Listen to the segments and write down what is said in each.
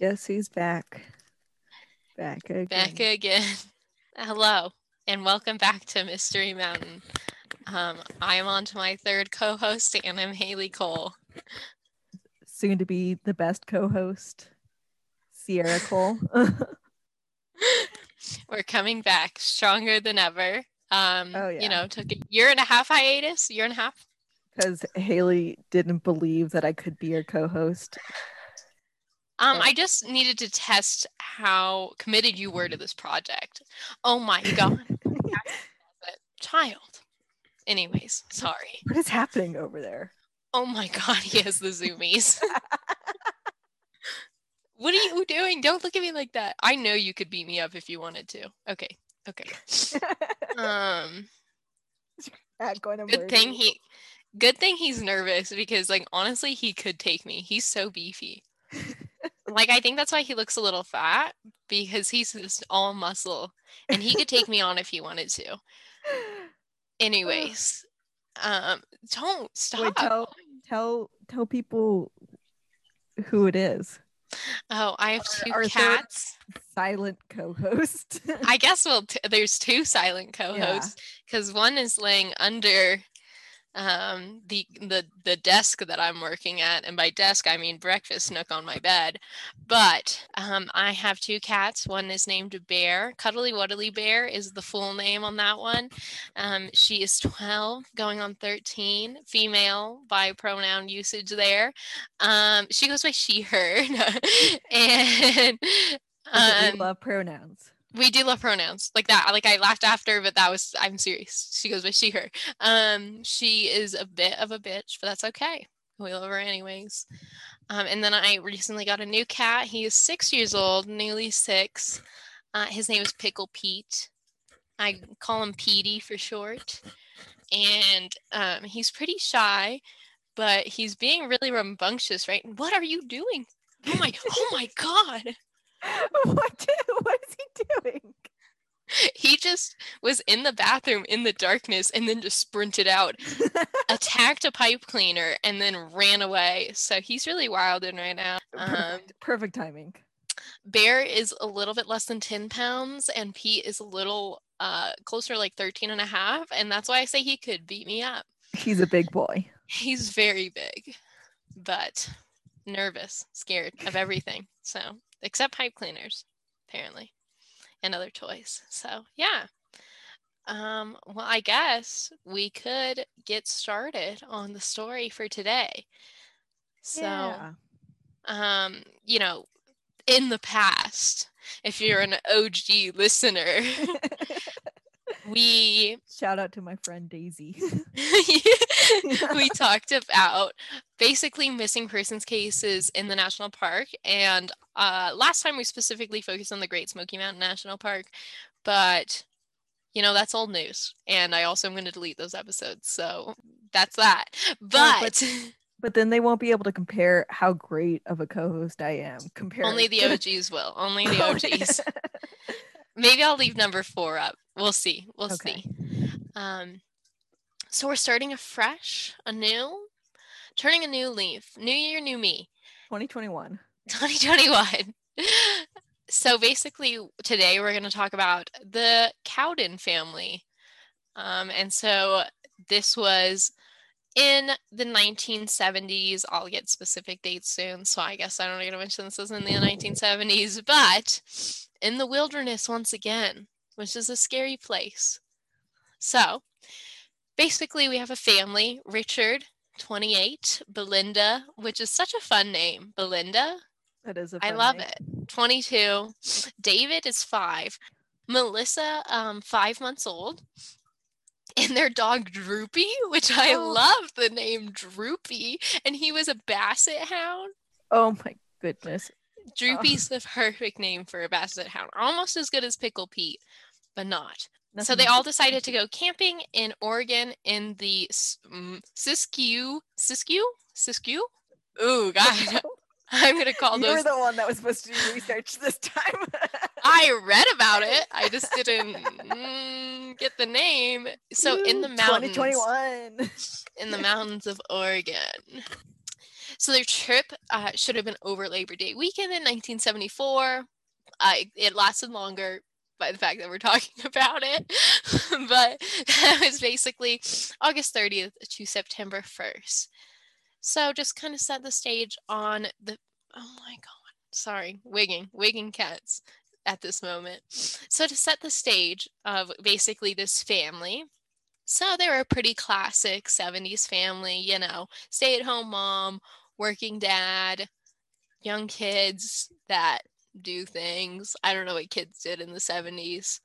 Yes, he's back. Back again. Back again. Hello, and welcome back to Mystery Mountain. Um, I'm on to my third co-host, and I'm Haley Cole. Soon to be the best co-host, Sierra Cole. We're coming back stronger than ever. Um, Oh, yeah. you know, took a year and a half hiatus, year and a half. Because Haley didn't believe that I could be your co-host. Um. I just needed to test how committed you were to this project. Oh my god, child. Anyways, sorry. What is happening over there? Oh my god, he has the zoomies. what are you doing? Don't look at me like that. I know you could beat me up if you wanted to. Okay. Okay. Um going to good thing he good thing he's nervous because like honestly he could take me. He's so beefy. Like I think that's why he looks a little fat because he's just all muscle and he could take me on if he wanted to. Anyways, um don't stop. Wait, tell tell tell people who it is. oh, I have two our cats. Silent co-host. I guess well, t- there's two silent co-hosts because one is laying under um the the the desk that I'm working at, and by desk I mean breakfast nook on my bed. But um, I have two cats. One is named Bear. Cuddly Wuddly Bear is the full name on that one. Um, she is 12, going on 13, female by pronoun usage there. Um, she goes by she her, and. Because we Um, love pronouns. We do love pronouns like that. Like I laughed after, but that was I'm serious. She goes by she her. Um, she is a bit of a bitch, but that's okay. We love her anyways. Um, and then I recently got a new cat. He is six years old, newly six. Uh, his name is Pickle Pete. I call him Petey for short. And um, he's pretty shy, but he's being really rambunctious, right? What are you doing? Oh my! Oh my God! what, do- what doing? he just was in the bathroom in the darkness and then just sprinted out, attacked a pipe cleaner, and then ran away. So he's really wilding right now. Um, perfect, perfect timing. Bear is a little bit less than 10 pounds, and Pete is a little uh, closer, like 13 and a half. And that's why I say he could beat me up. He's a big boy. He's very big, but nervous, scared of everything. So, except pipe cleaners, apparently, and other toys. So, yeah. Um, well, I guess we could get started on the story for today. So, yeah. um, you know, in the past, if you're an OG listener, we Shout out to my friend Daisy. we talked about basically missing persons cases in the national park and uh, last time we specifically focused on the great smoky mountain national park but you know that's old news and i also am going to delete those episodes so that's that. But, but but then they won't be able to compare how great of a co-host I am compared only the og's will only the og's maybe i'll leave number four up we'll see we'll Okay. see um so we're starting afresh anew turning a new leaf new year new me 2021. 2021. So basically, today we're going to talk about the Cowden family. Um, and so this was in the 1970s. I'll get specific dates soon. So I guess I don't need to mention this was in the 1970s, but in the wilderness once again, which is a scary place. So basically, we have a family Richard, 28, Belinda, which is such a fun name. Belinda, That is a I fun I love name. it. 22. David is five. Melissa, um, five months old. And their dog Droopy, which I Oh. love the name Droopy. And he was a basset hound. Oh my goodness. Droopy's the perfect name for a basset hound. Almost as good as Pickle Pete, but not. so they all decided to go camping in Oregon in the mm, Siskiyou. Siskiyou? Siskiyou? Ooh, God. I'm going to call those. you those were the one that was supposed to do research this time. I read about it. I just didn't mm, get the name. So in the mountains, 2021. in the mountains of Oregon. So their trip uh, should have been over Labor Day weekend in 1974. Uh, it lasted longer by the fact that we're talking about it, but that was basically August 30th to September 1st. So just kind of set the stage on the. Oh my God. Sorry, wigging, wigging cats at this moment. So to set the stage of basically this family, so they were a pretty classic 70s family, you know, stay at home mom, working dad, young kids that do things. I don't know what kids did in the 70s.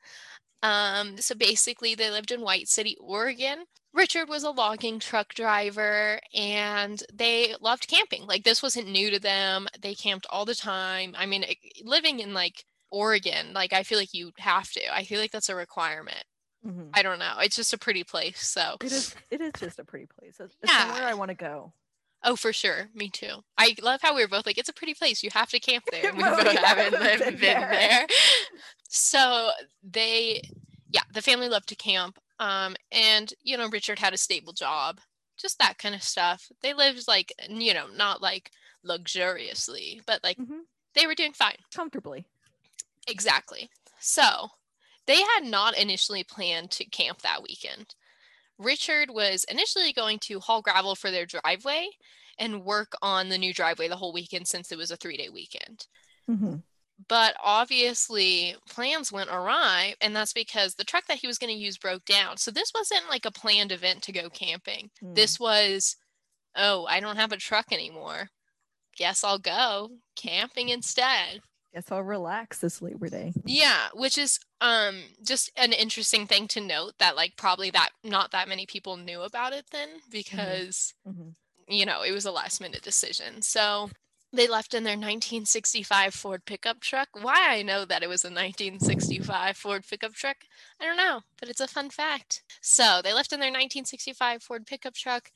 Um, so basically, they lived in White City, Oregon. Richard was a logging truck driver and they loved camping. Like, this wasn't new to them. They camped all the time. I mean, living in like Oregon, like, I feel like you have to. I feel like that's a requirement. Mm-hmm. I don't know. It's just a pretty place. So it is. It is just a pretty place. It's, yeah. somewhere I want to go. Oh, for sure. Me too. I love how we were both like, it's a pretty place. You have to camp there. We both haven't been, been there. there. So they, yeah, the family loved to camp. Um, and you know, Richard had a stable job, just that kind of stuff. They lived like, you know, not like luxuriously, but like mm-hmm. they were doing fine. Comfortably. Exactly. So they had not initially planned to camp that weekend. Richard was initially going to haul gravel for their driveway and work on the new driveway the whole weekend since it was a three day weekend. Mm-hmm. But obviously, plans went awry, and that's because the truck that he was going to use broke down. So, this wasn't like a planned event to go camping. Mm. This was, oh, I don't have a truck anymore. Guess I'll go camping instead. Guess I'll relax this Labor Day. Yeah, which is um just an interesting thing to note that like probably that not that many people knew about it then mm-hmm. because mm-hmm. you know, it was a last minute decision. So they left in their 1965 Ford pickup truck. Why I know that it was a 1965 Ford pickup truck, I don't know, but it's a fun fact. So they left in their 1965 Ford pickup truck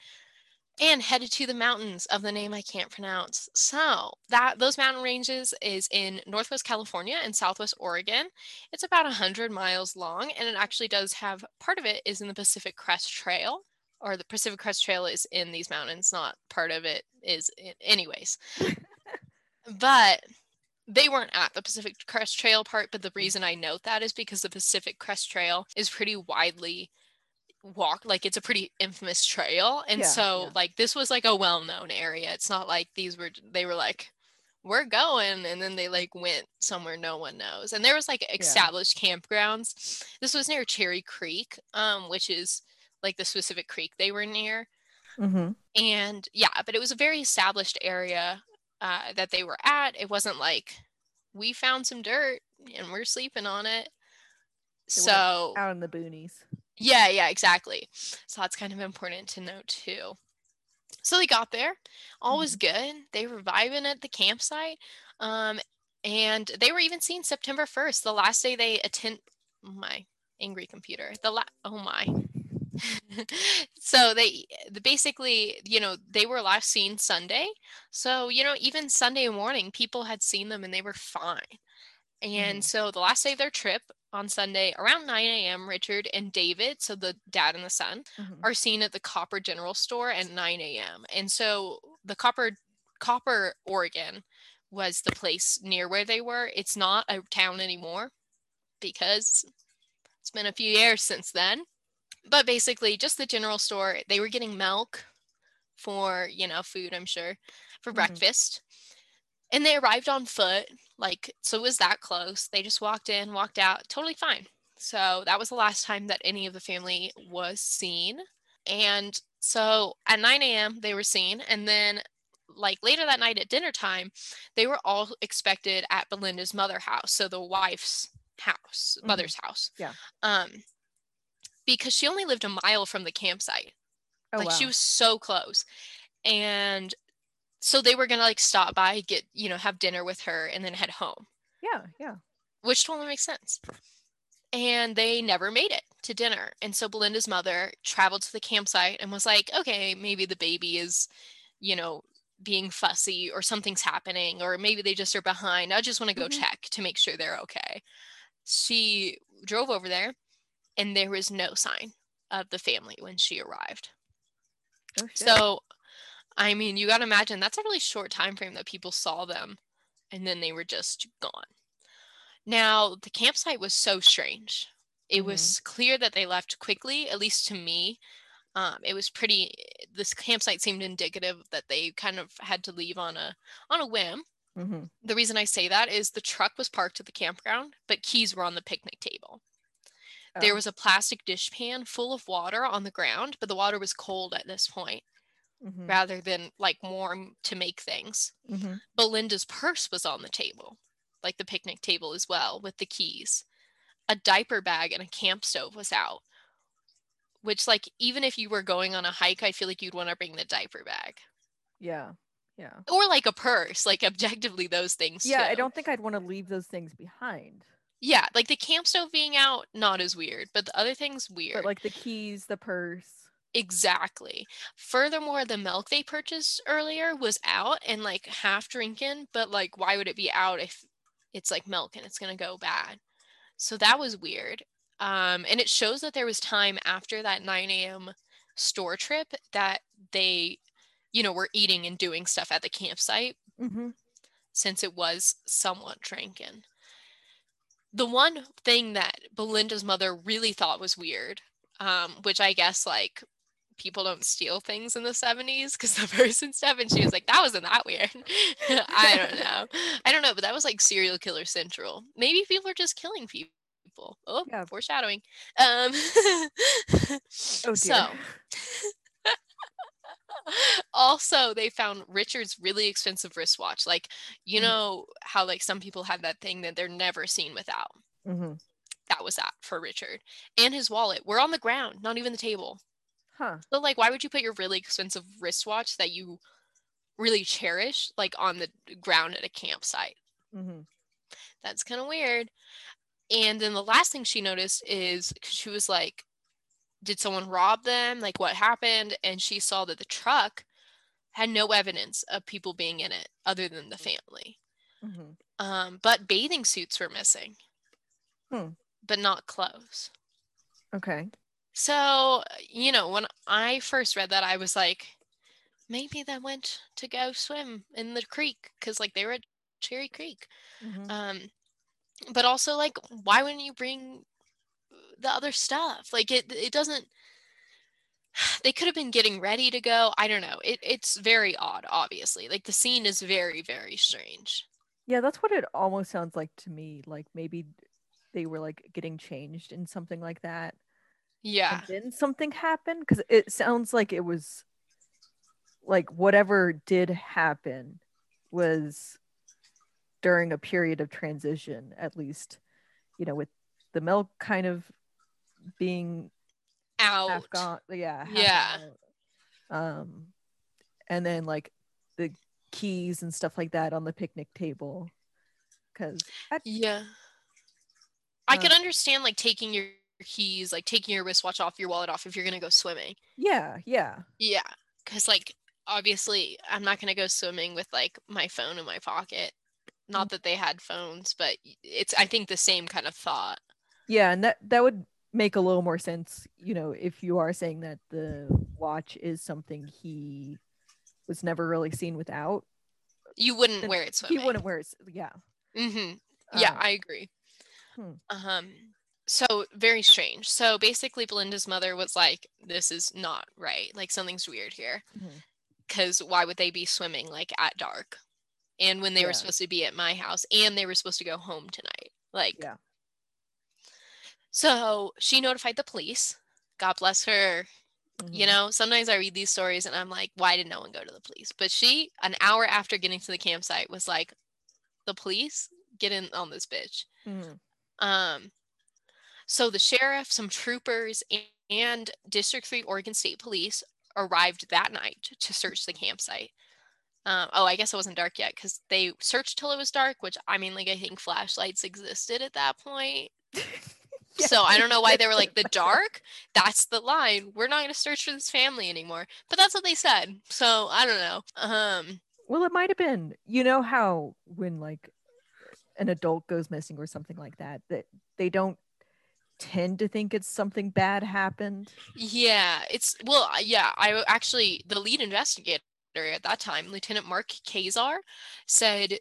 and headed to the mountains of the name I can't pronounce. So that those mountain ranges is in Northwest California and Southwest Oregon. It's about 100 miles long and it actually does have part of it is in the Pacific Crest Trail or the Pacific Crest Trail is in these mountains, not part of it is in, anyways. but they weren't at the Pacific Crest Trail part, but the reason I note that is because the Pacific Crest Trail is pretty widely walk like it's a pretty infamous trail and yeah, so yeah. like this was like a well-known area it's not like these were they were like we're going and then they like went somewhere no one knows and there was like established yeah. campgrounds this was near cherry creek um which is like the specific creek they were near mm-hmm. and yeah but it was a very established area uh, that they were at it wasn't like we found some dirt and we're sleeping on it they so out in the boonies yeah, yeah, exactly. So that's kind of important to note too. So they got there, all was mm-hmm. good. They were vibing at the campsite. Um, and they were even seen September 1st, the last day they attend oh my angry computer. The la- oh my. so they basically, you know, they were last seen Sunday. So, you know, even Sunday morning, people had seen them and they were fine. And mm. so the last day of their trip, on Sunday around 9 a.m., Richard and David, so the dad and the son, mm-hmm. are seen at the Copper General Store at 9 a.m. And so the Copper Copper, Oregon was the place near where they were. It's not a town anymore because it's been a few years since then. But basically, just the general store. They were getting milk for, you know, food, I'm sure, for mm-hmm. breakfast. And they arrived on foot like, so it was that close. They just walked in, walked out, totally fine. So that was the last time that any of the family was seen. And so at 9 a.m., they were seen. And then, like later that night at dinner time, they were all expected at Belinda's mother house. So the wife's house, mm-hmm. mother's house. Yeah. Um, because she only lived a mile from the campsite. Oh, like wow. she was so close. And so they were gonna like stop by, get you know, have dinner with her, and then head home. Yeah, yeah. Which totally makes sense. And they never made it to dinner. And so Belinda's mother traveled to the campsite and was like, okay, maybe the baby is, you know, being fussy or something's happening, or maybe they just are behind. I just want to go mm-hmm. check to make sure they're okay. She drove over there and there was no sign of the family when she arrived. Oh, so I mean, you got to imagine that's a really short time frame that people saw them and then they were just gone. Now, the campsite was so strange. It Mhm. was clear that they left quickly, at least to me. Um, it was pretty this campsite seemed indicative that they kind of had to leave on a on a whim. hmm The reason I say that is the truck was parked at the campground, but keys were on the picnic table. There Oh. was a plastic dishpan full of water on the ground, but the water was cold at this point hmm rather than like warm to make things. hmm Belinda's purse was on the table, like the picnic table as well, with the keys. A diaper bag and a camp stove was out. Which, like, even if you were going on a hike, I feel like you'd want to bring the diaper bag Yeah. Yeah. or like a purse. Like, objectively, those things. Yeah. I don't think I'd want to leave those things behind. Yeah, like the camp stove being out, not as weird, but the other things weird. But like the keys, the purse. Exactly. Furthermore, the milk they purchased earlier was out and like half drinking, but like why would it be out if it's like milk and it's going to go bad? So that was weird. Um, and it shows that there was time after that 9 a.m. store trip that they, you know, were eating and doing stuff at the campsite hmm since it was somewhat drinking. The one thing that Belinda's mother really thought was weird, um, which I guess like people don't steal things in the 70s because the person stuff, and she was like, that wasn't that weird. I don't know. I don't know, but that was like serial killer central. Maybe people are just killing people. Oh, Yeah. foreshadowing. Um, Oh so also they found richard's really expensive wristwatch like you Mhm. know how like some people have that thing that they're never seen without hmm that was that for richard and his wallet were on the ground not even the table Huh. so like why would you put your really expensive wristwatch that you really cherish like on the ground at a campsite? Hmm that's kind of weird. And then the last thing she noticed is she was like did someone rob them? Like what happened? And she saw that the truck had no evidence of people being in it other than the family. Hmm um, but bathing suits were missing. Hmm. but not clothes. Okay. So you know when i first read that i was like maybe they went to go swim in the creek because like they were at cherry creek. Hmm um but also like why wouldn't you bring the other stuff? Like it it doesn't they could have been getting ready to go. I don't know. It, it's very odd obviously. Like the scene is very very strange. Yeah, that's what it almost sounds like to me. Like maybe they were like getting changed in something like that. Yeah And then something happened because it sounds like it was like whatever did happen was during a period of transition, at least, you know, with the milk kind of being out half gone. Yeah. half Yeah. out. Um, and then like the keys and stuff like that on the picnic table. Because yeah i Uh, can understand like taking your keys like taking your wristwatch off your wallet off if you're gonna go swimming yeah, yeah, yeah because like obviously i'm not gonna go swimming with like my phone in my pocket not that they had phones but it's i think the same kind of thought yeah, and that that would make a little more sense, you know, if you are saying that the watch is something he was never really seen without. you wouldn't wear it swimming He wouldn't wear it. Yeah. hmm yeah Um, i agree hmm. um so very strange. So basically belinda's mother was like this is not right. Like something's weird here. Because why would they be swimming like at dark? And when they Yeah. were supposed to be at my house and they were supposed to go home tonight. Like Yeah. so she notified the police. God bless her. You Mhm. know sometimes i read these stories and i'm like why did no one go to the police? But she an hour after getting to the campsite was like the police? Get in on this bitch. Mhm. um so the sheriff some troopers and district 3 oregon state police arrived that night to search the campsite um, oh i guess it wasn't dark yet because they searched till it was dark which i mean like i think flashlights existed at that point so I don't know why they were like the dark. That's the line. We're not going to search for this family anymore. But that's what they said. So I don't know. Um, Well, it might have been. You know how when like an adult goes missing or something like that, that they don't tend to think it's something bad happened. yeah, it's well, yeah. I actually the lead investigator at that time, Lieutenant Mark Kazar, said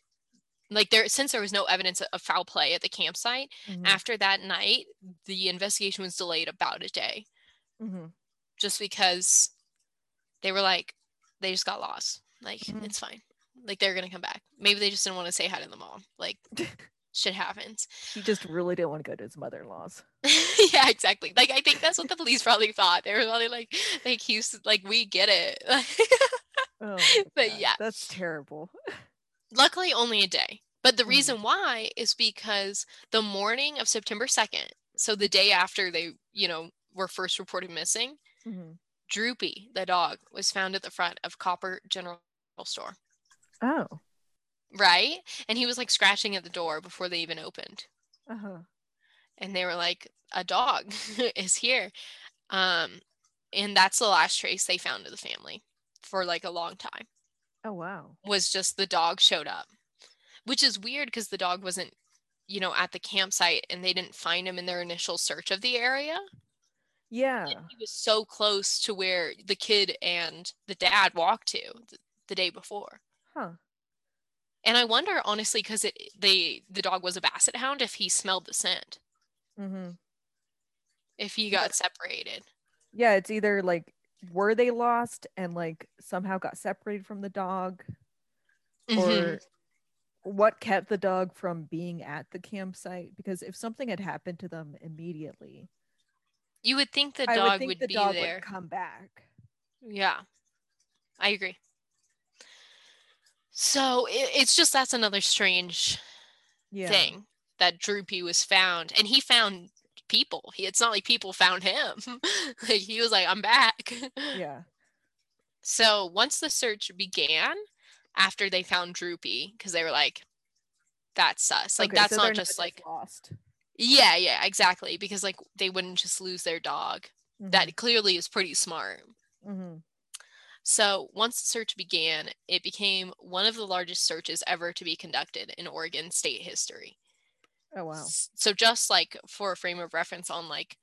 like there since there was no evidence of foul play at the campsite Mhm. after that night the investigation was delayed about a day Mhm. just because they were like they just got lost like Mhm. it's fine like they're gonna come back maybe they just didn't want to say hi to the mom like shit happens He just really didn't want to go to his mother-in-law's. yeah exactly like i think that's what the police probably thought they were probably like like houston like we get it Oh, But God, yeah. that's terrible. luckily only a day but the Mhm. reason why is because the morning of september 2nd so the day after they you know were first reported missing Mhm. droopy the dog was found at the front of copper general store Oh. Right and he was like scratching at the door before they even opened Uh huh. and they were like a dog is here um and that's the last trace they found of the family for like a long time Oh wow. was just the dog showed up which is weird because the dog wasn't you know at the campsite and they didn't find him in their initial search of the area Yeah. he was so close to where the kid and the dad walked to th- the day before Huh. And i wonder honestly because it they the dog was a basset hound if he smelled the scent Mm-hmm. if he got separated Yeah, it's either like were they lost and like somehow got separated from the dog, Mhm. or what kept the dog from being at the campsite? Because if something had happened to them immediately, you would think the I dog would think would the be dog there would come back. Yeah, I agree. So it, it's just that's another strange Yeah. thing that Droopy was found, and he found people. He, it's not like people found him. like he was like, "I'm back." Yeah. So once the search began, after they found Droopy, because they were like, "That's us." Like Okay, that's so not just like, lost. yeah, yeah, exactly. Because like they wouldn't just lose their dog. Mm-hmm. That clearly is pretty smart. Mhm. So, once the search began, it became one of the largest searches ever to be conducted in Oregon state history. Oh wow. So, just like for a frame of reference on like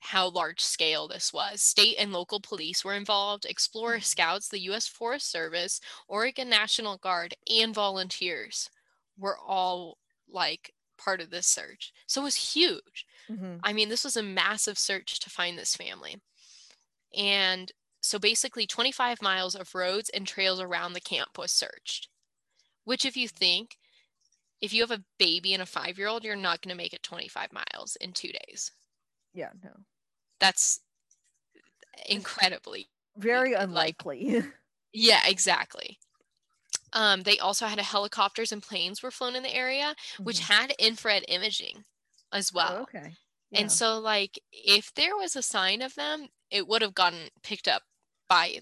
how large scale this was, state and local police were involved, explorer Mhm. scouts, the US Forest Service, Oregon National Guard, and volunteers were all like part of this search. So, it was huge. Mhm. I mean, this was a massive search to find this family. And so basically, 25 miles of roads and trails around the camp was searched. Which, if you think, if you have a baby and a five year old, you're not going to make it 25 miles in two days. Yeah. No. That's incredibly. Very like- unlikely. Yeah, exactly. Um, they also had helicopters and planes were flown in the area, which Mhm. had infrared imaging as Oh, well. okay. Yeah. And so, like, if there was a sign of them, it would have gotten picked up by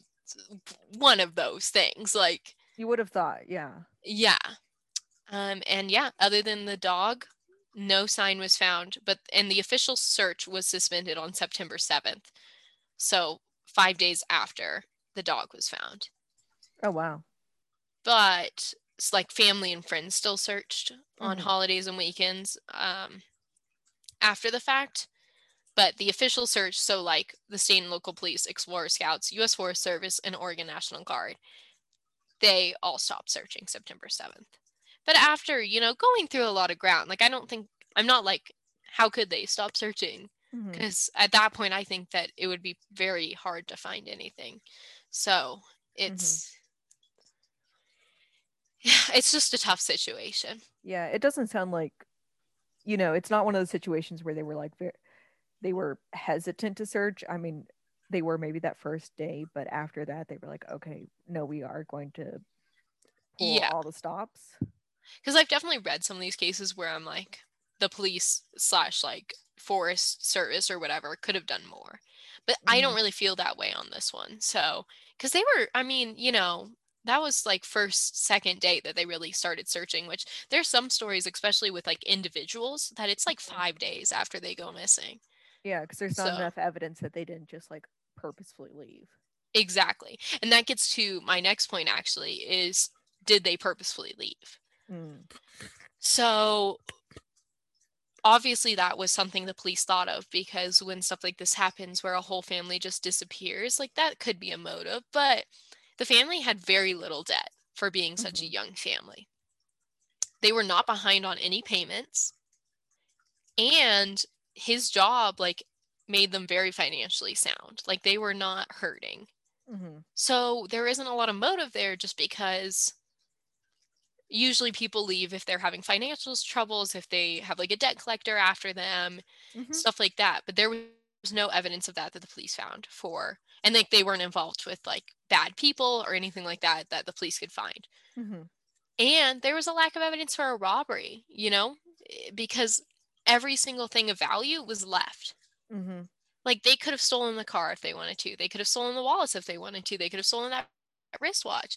one of those things. Like, you would have thought, yeah. yeah. Um, and yeah, other than the dog, no sign was found. But and the official search was suspended on September seventh, so five days after the dog was found. Oh wow. But it's like family and friends still searched on Mhm. holidays and weekends um, after the fact. But the official search, so like the state and local police, Explorer Scouts, U.S. Forest Service, and Oregon National Guard, they all stopped searching September 7th. But after, you know, going through a lot of ground, like I don't think, I'm not like, how could they stop searching? Mm-hmm. Because at that point, I think that it would be very hard to find anything. So mm-hmm. it's, yeah, it's just a tough situation. Yeah, it doesn't sound like, you know, it's not one of those situations where they were like, very, they were hesitant to search. I mean, they were maybe that first day, but after that, they were like, okay, no, we are going to pull Yeah. all the stops. because I've definitely read some of these cases where I'm like, the police slash like forest service or whatever could have done more, but I don't Mhm. really feel that way on this one. So, because they were, I mean, you know, that was like first second date that they really started searching. Which there's some stories, especially with like individuals, that it's like Mhm. five days after they go missing. Yeah, because there's not So- enough evidence that they didn't just like purposefully leave. Exactly, and that gets to my next point. Actually, is did they purposefully leave? Mm. So obviously that was something the police thought of because when stuff like this happens where a whole family just disappears, like that could be a motive, but The family had very little debt for being such Mhm. a young family. They were not behind on any payments. And his job like made them very financially sound. Like they were not hurting. hmm So there isn't a lot of motive there just because usually people leave if they're having financial troubles, if they have like a debt collector after them, hmm stuff like that. But there was no evidence of that that the police found for, and like they weren't involved with like bad people or anything like that that the police could find. hmm And there was a lack of evidence for a robbery, you know, eh, because every single thing of value was left. hmm Like they could have stolen the car if they wanted to. They could have stolen the wallets if they wanted to. They could have stolen that wristwatch.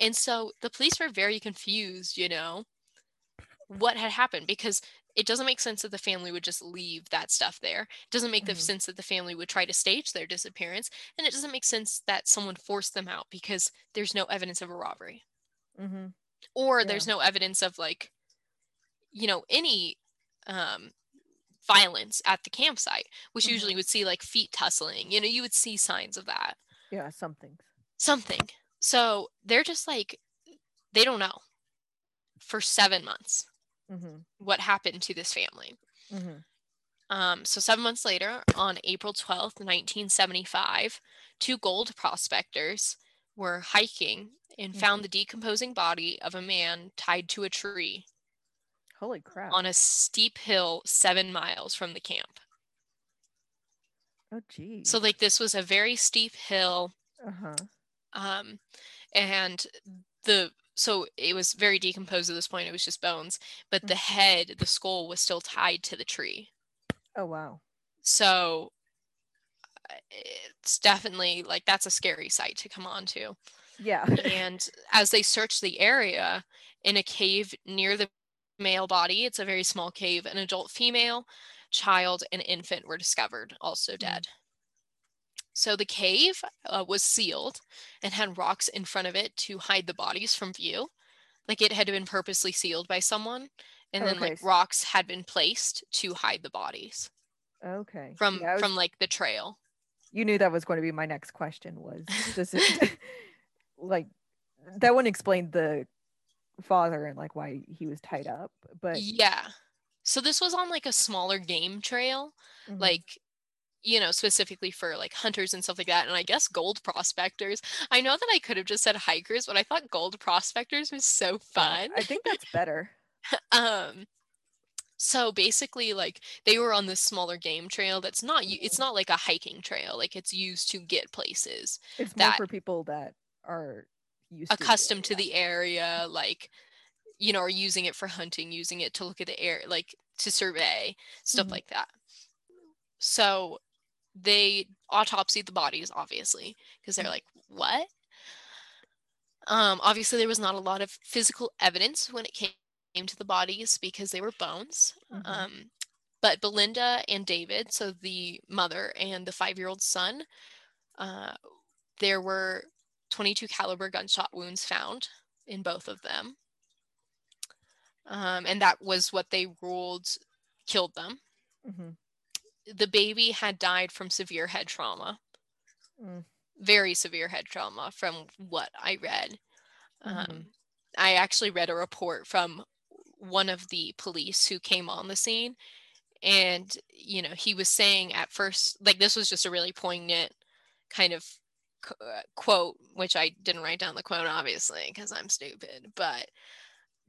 And so the police were very confused, you know, what had happened because it doesn't make sense that the family would just leave that stuff there. It doesn't make the Mhm. sense that the family would try to stage their disappearance. And it doesn't make sense that someone forced them out because there's no evidence of a robbery hmm or Yeah. there's no evidence of like, you know, any um, violence at the campsite, which Mhm. usually would see like feet tussling. You know, you would see signs of that. Yeah, something. something. So they're just like, they don't know for seven months hmm what happened to this family. hmm Um, so seven months later, on April 12th, 1975, two gold prospectors were hiking and found the decomposing body of a man tied to a tree Holy crap. on a steep hill seven miles from the camp. oh, geez. So, like, this was a very steep hill. uh huh. um and the so it was very decomposed at this point it was just bones but the head the skull was still tied to the tree Oh, wow. so it's definitely like that's a scary sight to come on to Yeah. and as they searched the area in a cave near the male body it's a very small cave an adult female child and infant were discovered also Mhm. dead so the cave uh, was sealed and had rocks in front of it to hide the bodies from view like it had been purposely sealed by someone and then Okay, like rocks had been placed to hide the bodies okay. from Yeah, was- from like the trail you knew that was going to be my next question was does it like that wouldn't explain the father and like why he was tied up but yeah so this was on like a smaller game trail mhm. like you know specifically for like hunters and stuff like that and i guess gold prospectors i know that i could have just said hikers but i thought gold prospectors was so fun i think that's better um so basically like they were on this smaller game trail that's not Mm-hmm. it's not like a hiking trail like it's used to get places it's more for people that are used accustomed to to the area like you know are using it for hunting using it to look at the air like to survey stuff Mhm. like that so they autopsied the bodies obviously because they're Mhm. like what um obviously there was not a lot of physical evidence when it came to the bodies because they were bones Mhm. um but belinda and david so the mother and the five-year-old son uh there were 22 caliber gunshot wounds found in both of them um, and that was what they ruled killed them Mhm. the baby had died from severe head trauma Mm. very severe head trauma from what i read Mhm. um, i actually read a report from one of the police who came on the scene and you know he was saying at first like this was just a really poignant kind of quote which i didn't write down the quote obviously because i'm stupid but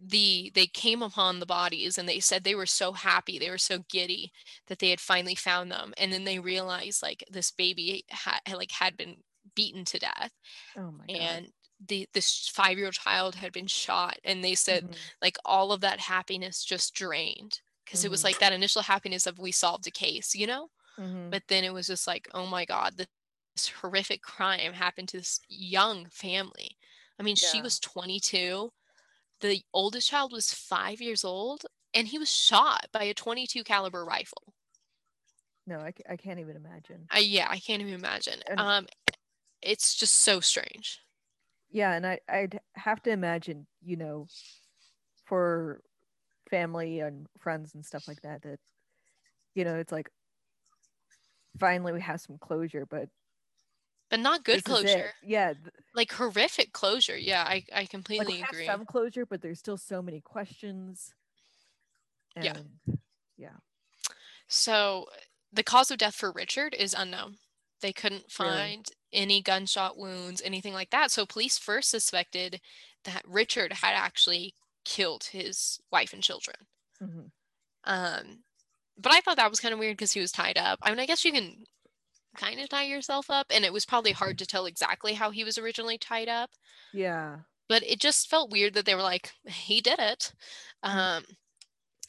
the they came upon the bodies and they said they were so happy they were so giddy that they had finally found them and then they realized like this baby had like had been beaten to death oh my god and the this five year old child had been shot and they said Mhm. like all of that happiness just drained because it was Mhm. like that initial happiness of we solved a case you know Mhm. but then it was just like oh my god this horrific crime happened to this young family. I mean she was 22 the oldest child was five years old and he was shot by a 22 caliber rifle. No I, I can't even imagine. I, yeah i can't even imagine. And- um it's just so strange. Yeah and i i'd have to imagine you know for family and friends and stuff like that that you know it's like finally we have some closure but but not good closure. Yeah, Like horrific closure. Yeah, I, I completely have agree. some closure, but there's still so many questions. Yeah. And yeah, So the cause of death for Richard is unknown. They couldn't Really? find any gunshot wounds, anything like that. So police first suspected that Richard had actually killed his wife and children. Mhm. Um, but I thought that was kind of weird because he was tied up. I mean, I guess you can kind of tie yourself up, and it was probably hard to tell exactly how he was originally tied up. yeah, But it just felt weird that they were like, he did it. Mhm. Um,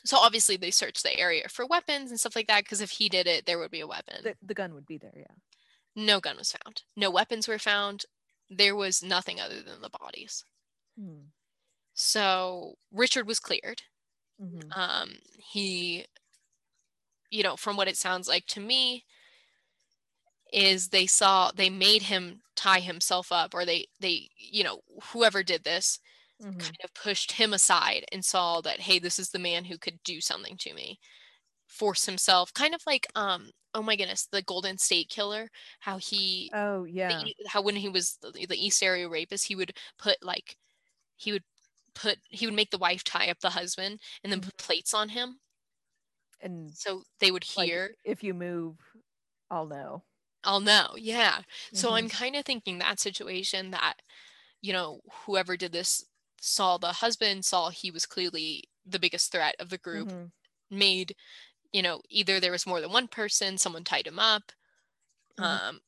so obviously they searched the area for weapons and stuff like that because if he did it, there would be a weapon. the, the gun would be there. Yeah. No gun was found. No weapons were found. There was nothing other than the bodies. Hmm. So Richard was cleared. Mhm. Um, he, you know, from what it sounds like to me, is they saw they made him tie himself up, or they they you know whoever did this Mhm. kind of pushed him aside and saw that hey, this is the man who could do something to me, force himself, kind of like um oh my goodness, the Golden State Killer, how he Oh yeah. E- how when he was the, the East Area rapist, he would put like he would put he would make the wife tie up the husband and then put plates on him And so they would like, hear. if you move, I'll know. I'll know, yeah. So I'm Mhm. kind of thinking that situation that you know whoever did this saw the husband saw he was clearly the biggest threat of the group Mhm. made you know either there was more than one person someone tied him up Mhm. um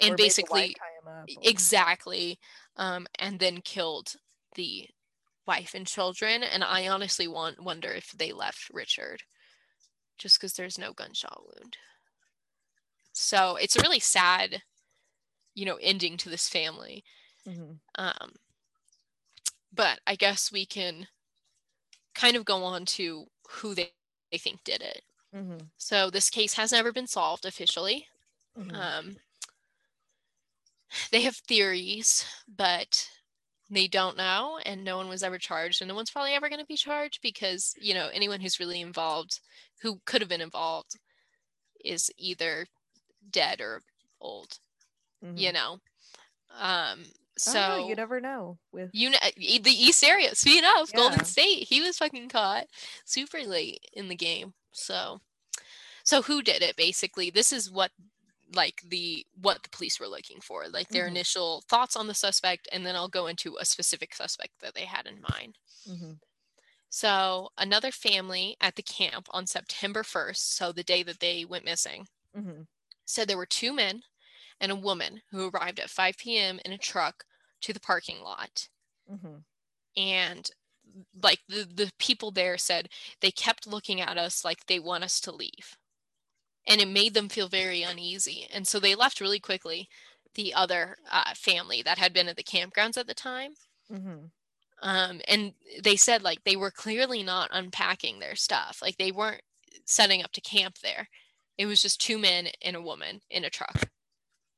and wife basically up, or- exactly um and then killed the wife and children and i honestly want wonder if they left richard just because there's no gunshot wound so it's a really sad you know ending to this family Mhm. um but i guess we can kind of go on to who they, they think did it Mhm. so this case has never been solved officially Mhm. Um, they have theories, but they don't know, and no one was ever charged, and no one's probably ever going to be charged because you know anyone who's really involved, who could have been involved, is either dead or old. Mhm. You know, um, I don't know, so you never know with you know e- the East area. Speaking of Golden State, he was fucking caught super late in the game. So, so who did it? Basically, this is what like the what the police were looking for, like their Mhm. initial thoughts on the suspect, and then I'll go into a specific suspect that they had in mind. Mhm. So, another family at the camp on September 1st, so the day that they went missing, Mhm. Said there were two men and a woman who arrived at 5 p.m. in a truck to the parking lot. Mhm. and like the, the people there said they kept looking at us like they want us to leave and it made them feel very uneasy and so they left really quickly the other uh, family that had been at the campgrounds at the time Mhm. um, and they said like they were clearly not unpacking their stuff like they weren't setting up to camp there it was just two men and a woman in a truck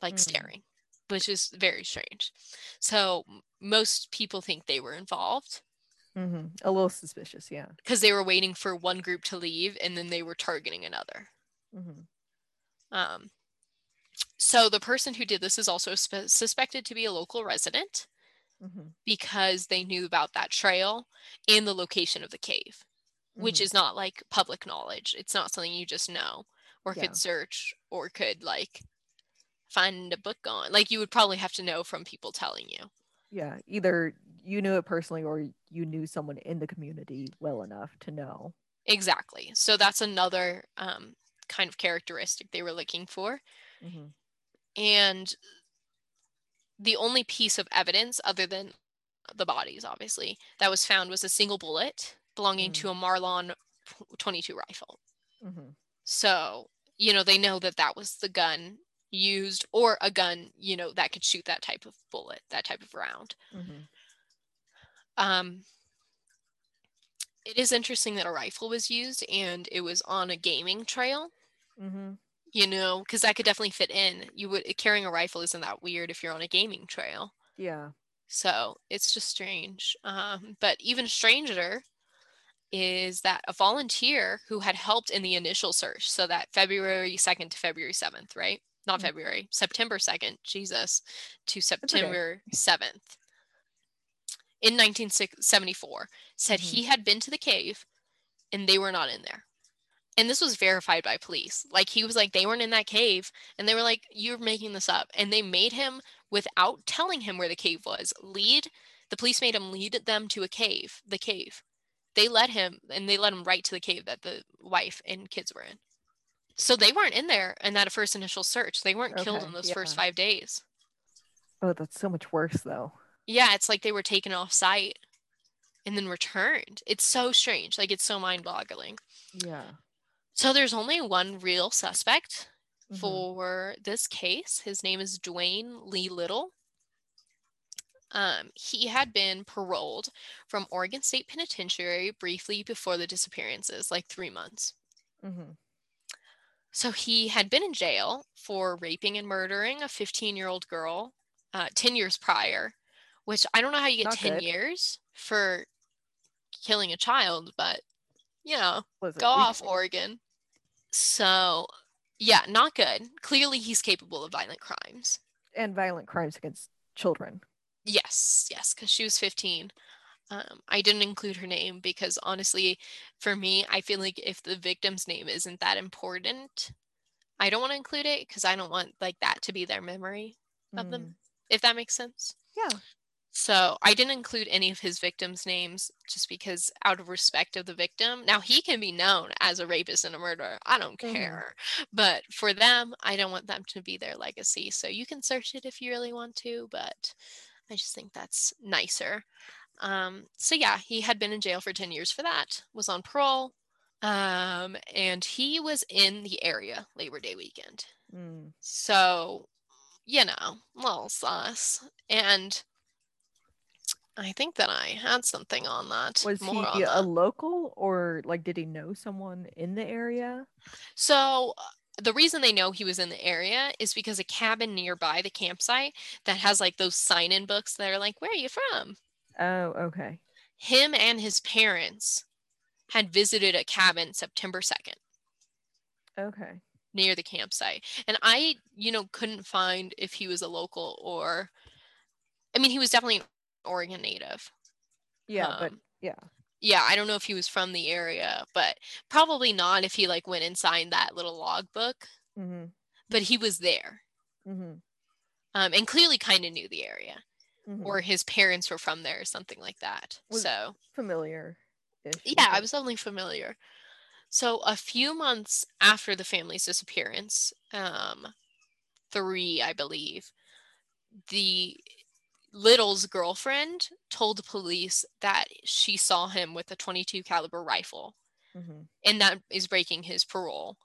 like Mm. staring which is very strange so most people think they were involved Mhm. A little suspicious, yeah. because they were waiting for one group to leave and then they were targeting another. Mhm. Um, so the person who did this is also spe- suspected to be a local resident Mhm. because they knew about that trail and the location of the cave, which Mhm. is not like public knowledge. It's not something you just know or Yeah. could search or could like find a book on. Like you would probably have to know from people telling you. yeah. Either you knew it personally or you knew someone in the community well enough to know. Exactly. So that's another um, kind of characteristic they were looking for. Mhm. and the only piece of evidence other than the bodies obviously that was found was a single bullet belonging to a Marlin 22 rifle Mhm. so you know they know that that was the gun used or a gun you know that could shoot that type of bullet that type of round Mhm. um it is interesting that a rifle was used and it was on a gaming trail Mhm. you know because that could definitely fit in you would carrying a rifle isn't that weird if you're on a gaming trail Yeah. So it's just strange. Um, but even stranger is that a volunteer who had helped in the initial search, so that February 2nd to February 7th, right? not Mm. February, September 2nd, Jesus, to okay. September 7th in 1974, said Mhm. he had been to the cave and they were not in there. And this was verified by police. Like he was like, they weren't in that cave. And they were like, you're making this up. And they made him, without telling him where the cave was, lead. The police made him lead them to a cave, the cave. They led him and they led him right to the cave that the wife and kids were in. So they weren't in there in that first initial search. They weren't killed in those first five days. Oh, that's so much worse though. Yeah, it's like they were taken off site and then returned. It's so strange. Like it's so mind boggling. Yeah. So there's only one real suspect Mhm. for this case. His name is Dwayne Lee Little. Um, he had been paroled from Oregon State Penitentiary briefly before the disappearances, like three months. Mhm. So he had been in jail for raping and murdering a 15 year old girl uh, 10 years prior, which I don't know how you get Not 10 good. years for killing a child, but you know, go off? Oregon. So, yeah, not good. Clearly, he's capable of violent crimes. and violent crimes against children. Yes, yes, because she was 15. Um, I didn't include her name because honestly, for me, I feel like if the victim's name isn't that important, I don't want to include it because I don't want like that to be their memory of Mm. them, if that makes sense. Yeah. So I didn't include any of his victims' names just because out of respect of the victim. Now he can be known as a rapist and a murderer. I don't Mhm. care. But for them, I don't want them to be their legacy. So you can search it if you really want to, but I just think that's nicer. Um, so yeah, he had been in jail for 10 years for that, was on parole. Um, and he was in the area Labor Day weekend. Mm. So, you know, little sauce. And I think that I had something on that. Was he a that. local or like did he know someone in the area? So the reason they know he was in the area is because a cabin nearby the campsite that has like those sign-in books that are like, "Where are you from?" Oh, okay. Him and his parents had visited a cabin September 2nd Okay. near the campsite. And I, you know, couldn't find if he was a local or I mean, he was definitely an Oregon native. Yeah, but Um, yeah. Yeah, I don't know if he was from the area, but probably not if he like went and signed that little logbook. Mhm. But he was there, Mhm. um, and clearly kind of knew the area, mhm. or his parents were from there, or something like that. Was- so familiar. yeah, I was only familiar. So a few months after the family's disappearance, um, three, I believe, the Little's girlfriend told police that she saw him with a 22 caliber rifle Mhm. and that is breaking his parole.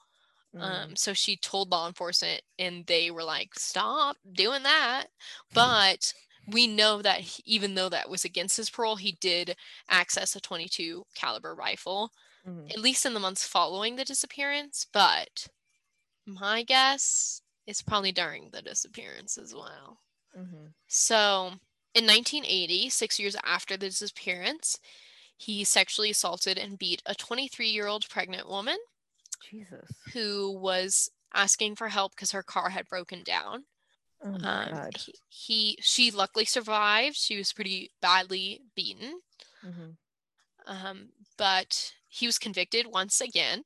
Mm. Um, so she told law enforcement, and they were like, "Stop doing that." But we know that he- even though that was against his parole, he did access a 22 caliber rifle, Mhm. at least in the months following the disappearance. But my guess is probably during the disappearance as well. Mhm. So in 1980, six years after the disappearance, he sexually assaulted and beat a 23 year old pregnant woman Jesus. who was asking for help because her car had broken down. Oh my Um, god. he, he she luckily survived. She was pretty badly beaten, Mhm. um, but he was convicted once again.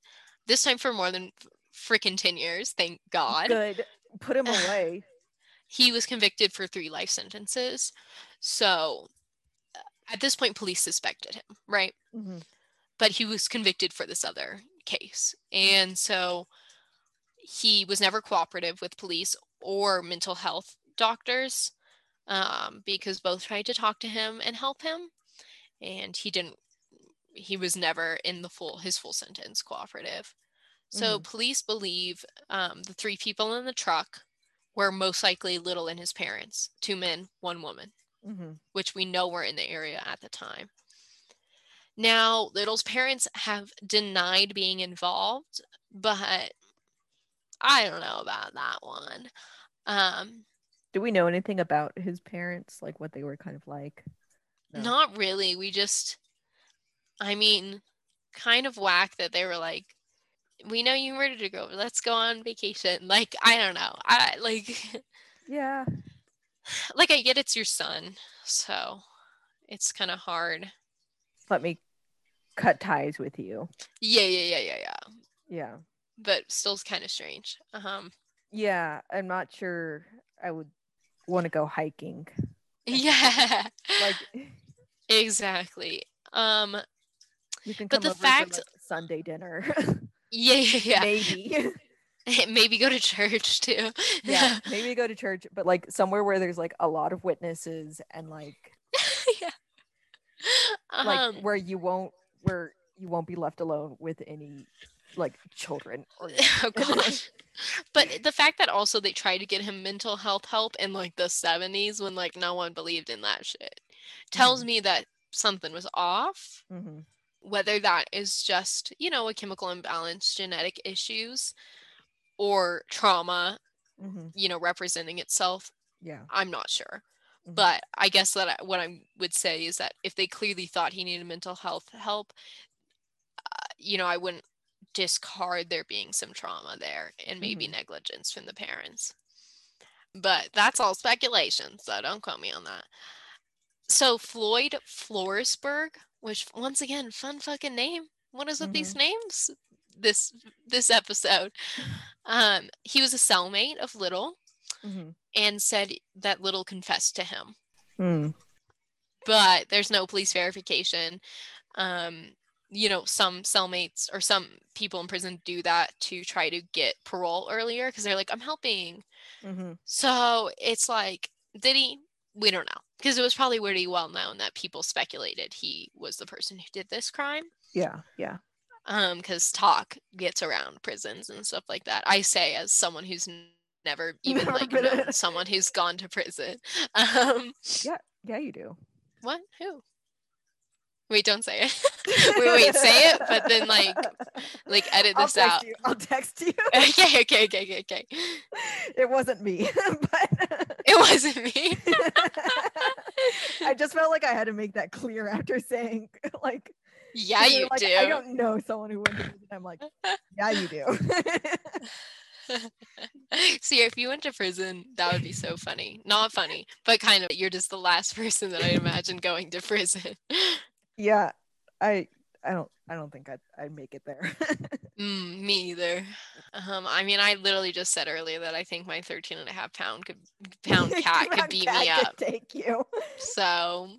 This time for more than freaking ten years. Thank God. Good. Put him away. He was convicted for three life sentences. So uh, at this point, police suspected him, right? Mhm. but he was convicted for this other case. And so he was never cooperative with police or mental health doctors um, because both tried to talk to him and help him. And he didn't, he was never in the full, his full sentence cooperative. So police believe um, the three people in the truck were most likely Little and his parents two men, one woman Mhm. which we know were in the area at the time. Now, Little's parents have denied being involved, but I don't know about that one. Um, Do we know anything about his parents? Like what they were kind of like? No. Not really. We just, I mean, kind of whack that they were like we know you murdered a girl. Let's go on vacation. Like, I don't know. I like Yeah. like I get it's your son, so it's kind of hard. Let me cut ties with you. Yeah, yeah, yeah, yeah, yeah. Yeah. But still kind of strange. Um Yeah. I'm not sure I would want to go hiking. yeah. Like exactly. Um you can But come the over fact- for like Sunday dinner. Yeah, yeah, yeah. Maybe. Maybe go to church too. yeah. Maybe go to church, but like somewhere where there's like a lot of witnesses and like yeah. like Um, where you won't where you won't be left alone with any like children or oh gosh. But the fact that also they tried to get him mental health help in like the 70s when like no one believed in that shit tells me that something was off. hmm Whether that is just, you know, a chemical imbalance, genetic issues, or trauma, hmm you know, representing itself, yeah I'm not sure. Mhm. But I guess that I, what I would say is that if they clearly thought he needed mental health help, uh, you know, I wouldn't discard there being some trauma there and maybe Mhm. negligence from the parents. But that's all speculation, so don't quote me on that. So Floyd Forsberg, which once again, fun fucking name. What is with these names? This this episode. Um, he was a cellmate of Little hmm and said that Little confessed to him Mm. but there's no police verification. Um, you know, some cellmates or some people in prison do that to try to get parole earlier because they're like, I'm helping. hmm So it's like, did he? We don't know because it was probably pretty well known that people speculated he was the person who did this crime. Yeah. Yeah. Um, because talk gets around prisons and stuff like that. I say as someone who's n- never even Never like known someone who's gone to prison. Um, Yeah, you do. What? Who? Wait, don't say it. wait, wait, say it, but then like like edit I'll this out. You. I'll text you. okay, okay, okay, okay, okay. it wasn't me, but It wasn't me. I just felt like I had to make that clear after saying like Yeah, you like, do. I don't know someone who went to prison. I'm like, yeah, you do. See, if you went to prison, that would be so funny. Not funny, but kind of. You're just the last person that I imagine going to prison. Yeah, I I don't I don't think I'd I'd make it there. Mm, me either. Um, I mean, I literally just said earlier that I think my 13 and a half pound could pound cat could beat cat me could up. Take you. So,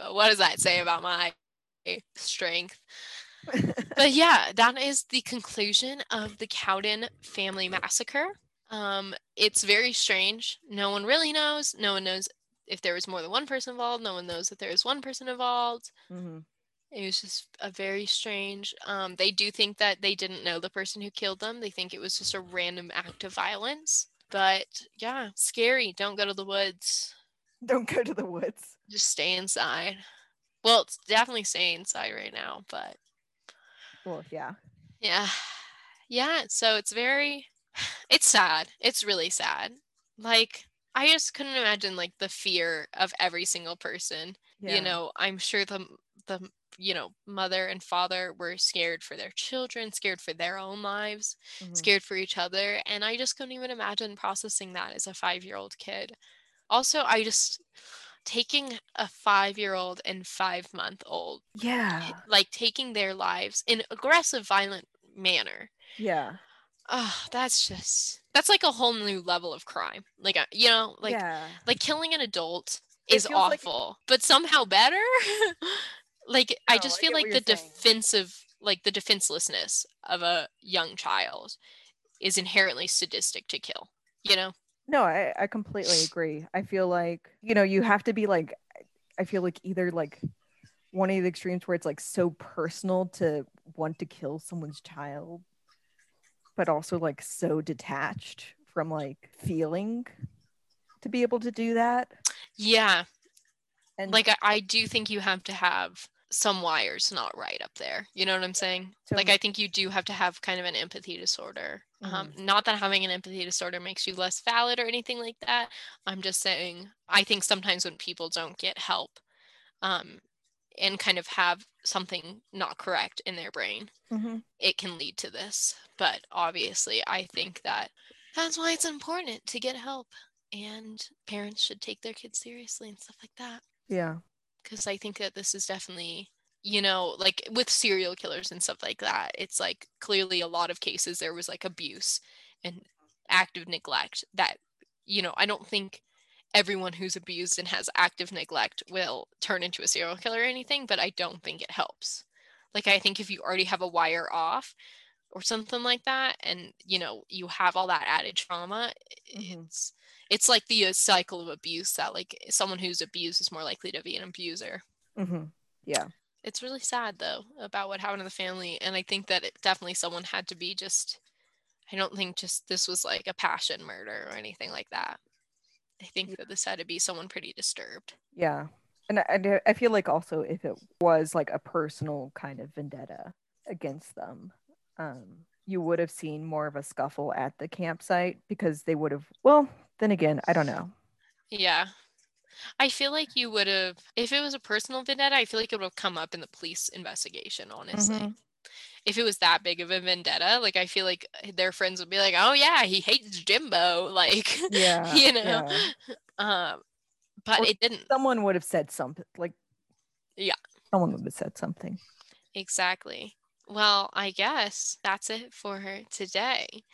uh, what does that say about my strength? But yeah, that is the conclusion of the Cowden family massacre. Um, it's very strange. No one really knows. No one knows if there was more than one person involved. No one knows that there was one person involved. hmm It was just a very strange. Um, they do think that they didn't know the person who killed them. They think it was just a random act of violence. But yeah, scary. Don't go to the woods. Don't go to the woods. Just stay inside. Well, it's definitely stay inside right now, but Well, yeah. yeah. Yeah, so it's very it's sad. It's really sad. Like I just couldn't imagine like the fear of every single person. yeah. You know, I'm sure the the you know, mother and father were scared for their children, scared for their own lives, Mhm. scared for each other, and I just couldn't even imagine processing that as a 5-year-old kid. Also, I just taking a 5-year-old and 5-month-old Yeah. like taking their lives in aggressive violent manner Yeah. Oh that's just that's like a whole new level of crime like uh, you know like yeah. like killing an adult is feels like- awful but somehow better like i just I feel like the you're saying. defensive like the defenselessness of a young child is inherently sadistic to kill you know No, I, I completely agree. I feel like, you know, you have to be like, I feel like either like one of the extremes where it's like so personal to want to kill someone's child, but also like so detached from like feeling to be able to do that. yeah. And like I, I do think you have to have some wires not right up there. You know what i'm saying? So- like i think you do have to have kind of an empathy disorder. Um, not that having an empathy disorder makes you less valid or anything like that. I'm just saying i think sometimes when people don't get help um, and kind of have something not correct in their brain, Mhm. it can lead to this. But obviously, I think that that's why it's important to get help and parents should take their kids seriously and stuff like that. Yeah. Because I think that this is definitely, you know, like with serial killers and stuff like that, it's like clearly a lot of cases there was like abuse and active neglect that, you know, I don't think everyone who's abused and has active neglect will turn into a serial killer or anything, but I don't think it helps. Like, I think if you already have a wire off or something like that, and you know, you have all that added trauma, Mhm. it's it's like the uh, cycle of abuse that like someone who's abused is more likely to be an abuser. Mhm. Yeah. It's really sad though about what happened to the family, and I think that it definitely someone had to be just. I don't think just this was like a passion murder or anything like that. I think that this had to be someone pretty disturbed. Yeah. And I, I feel like also if it was like a personal kind of vendetta against them, um, you would have seen more of a scuffle at the campsite because they would have. Well, then again, I don't know. Yeah. I feel like you would have, if it was a personal vendetta, I feel like it would have come up in the police investigation, honestly. Mhm. If it was that big of a vendetta, like I feel like their friends would be like, oh yeah, he hates Jimbo. Like, Yeah. you know, yeah. um, but Or it didn't. Someone would have said something like. Yeah. Someone would have said something. Exactly. Well, I guess that's it for her today.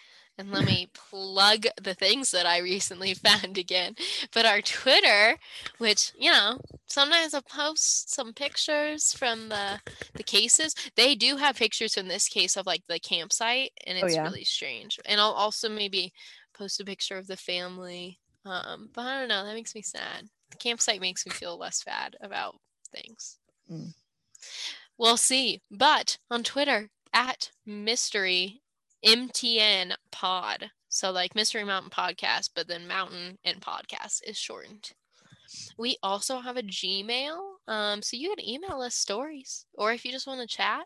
And let me plug the things that I recently found again. But our Twitter, which, you know, sometimes I'll post some pictures from the the cases. They do have pictures in this case of like the campsite, and Oh, it's yeah? really strange. And I'll also maybe post a picture of the family. Um, but I don't know, that makes me sad. The campsite makes me feel less bad about things. Mm. We'll see. But on Twitter, at mystery MTN pod. So like Mystery Mountain Podcast, but then Mountain and Podcast is shortened. We also have a Gmail. Um, so you can email us stories. Or if you just want to chat,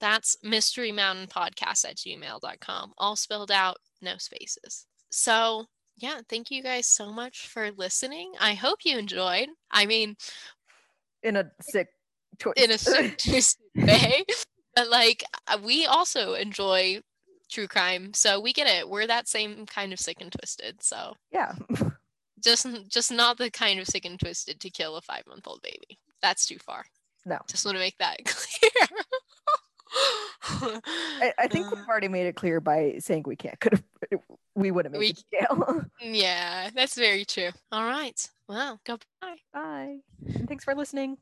that's Mystery Mountain Podcast at gmail.com. All spelled out, no spaces. So yeah, thank you guys so much for listening. I hope you enjoyed. I mean, In a sick choice. in a sick twisted way. But like uh, we also enjoy true crime, so we get it. We're that same kind of sick and twisted. So yeah. just just not the kind of sick and twisted to kill a five month old baby. That's too far. No. Just want to make that clear. I, I think Uh, we've already made it clear by saying we can't. Could have. We wouldn't make We- it to jail. yeah, that's very true. All right. Well, goodbye. Bye. And thanks for listening.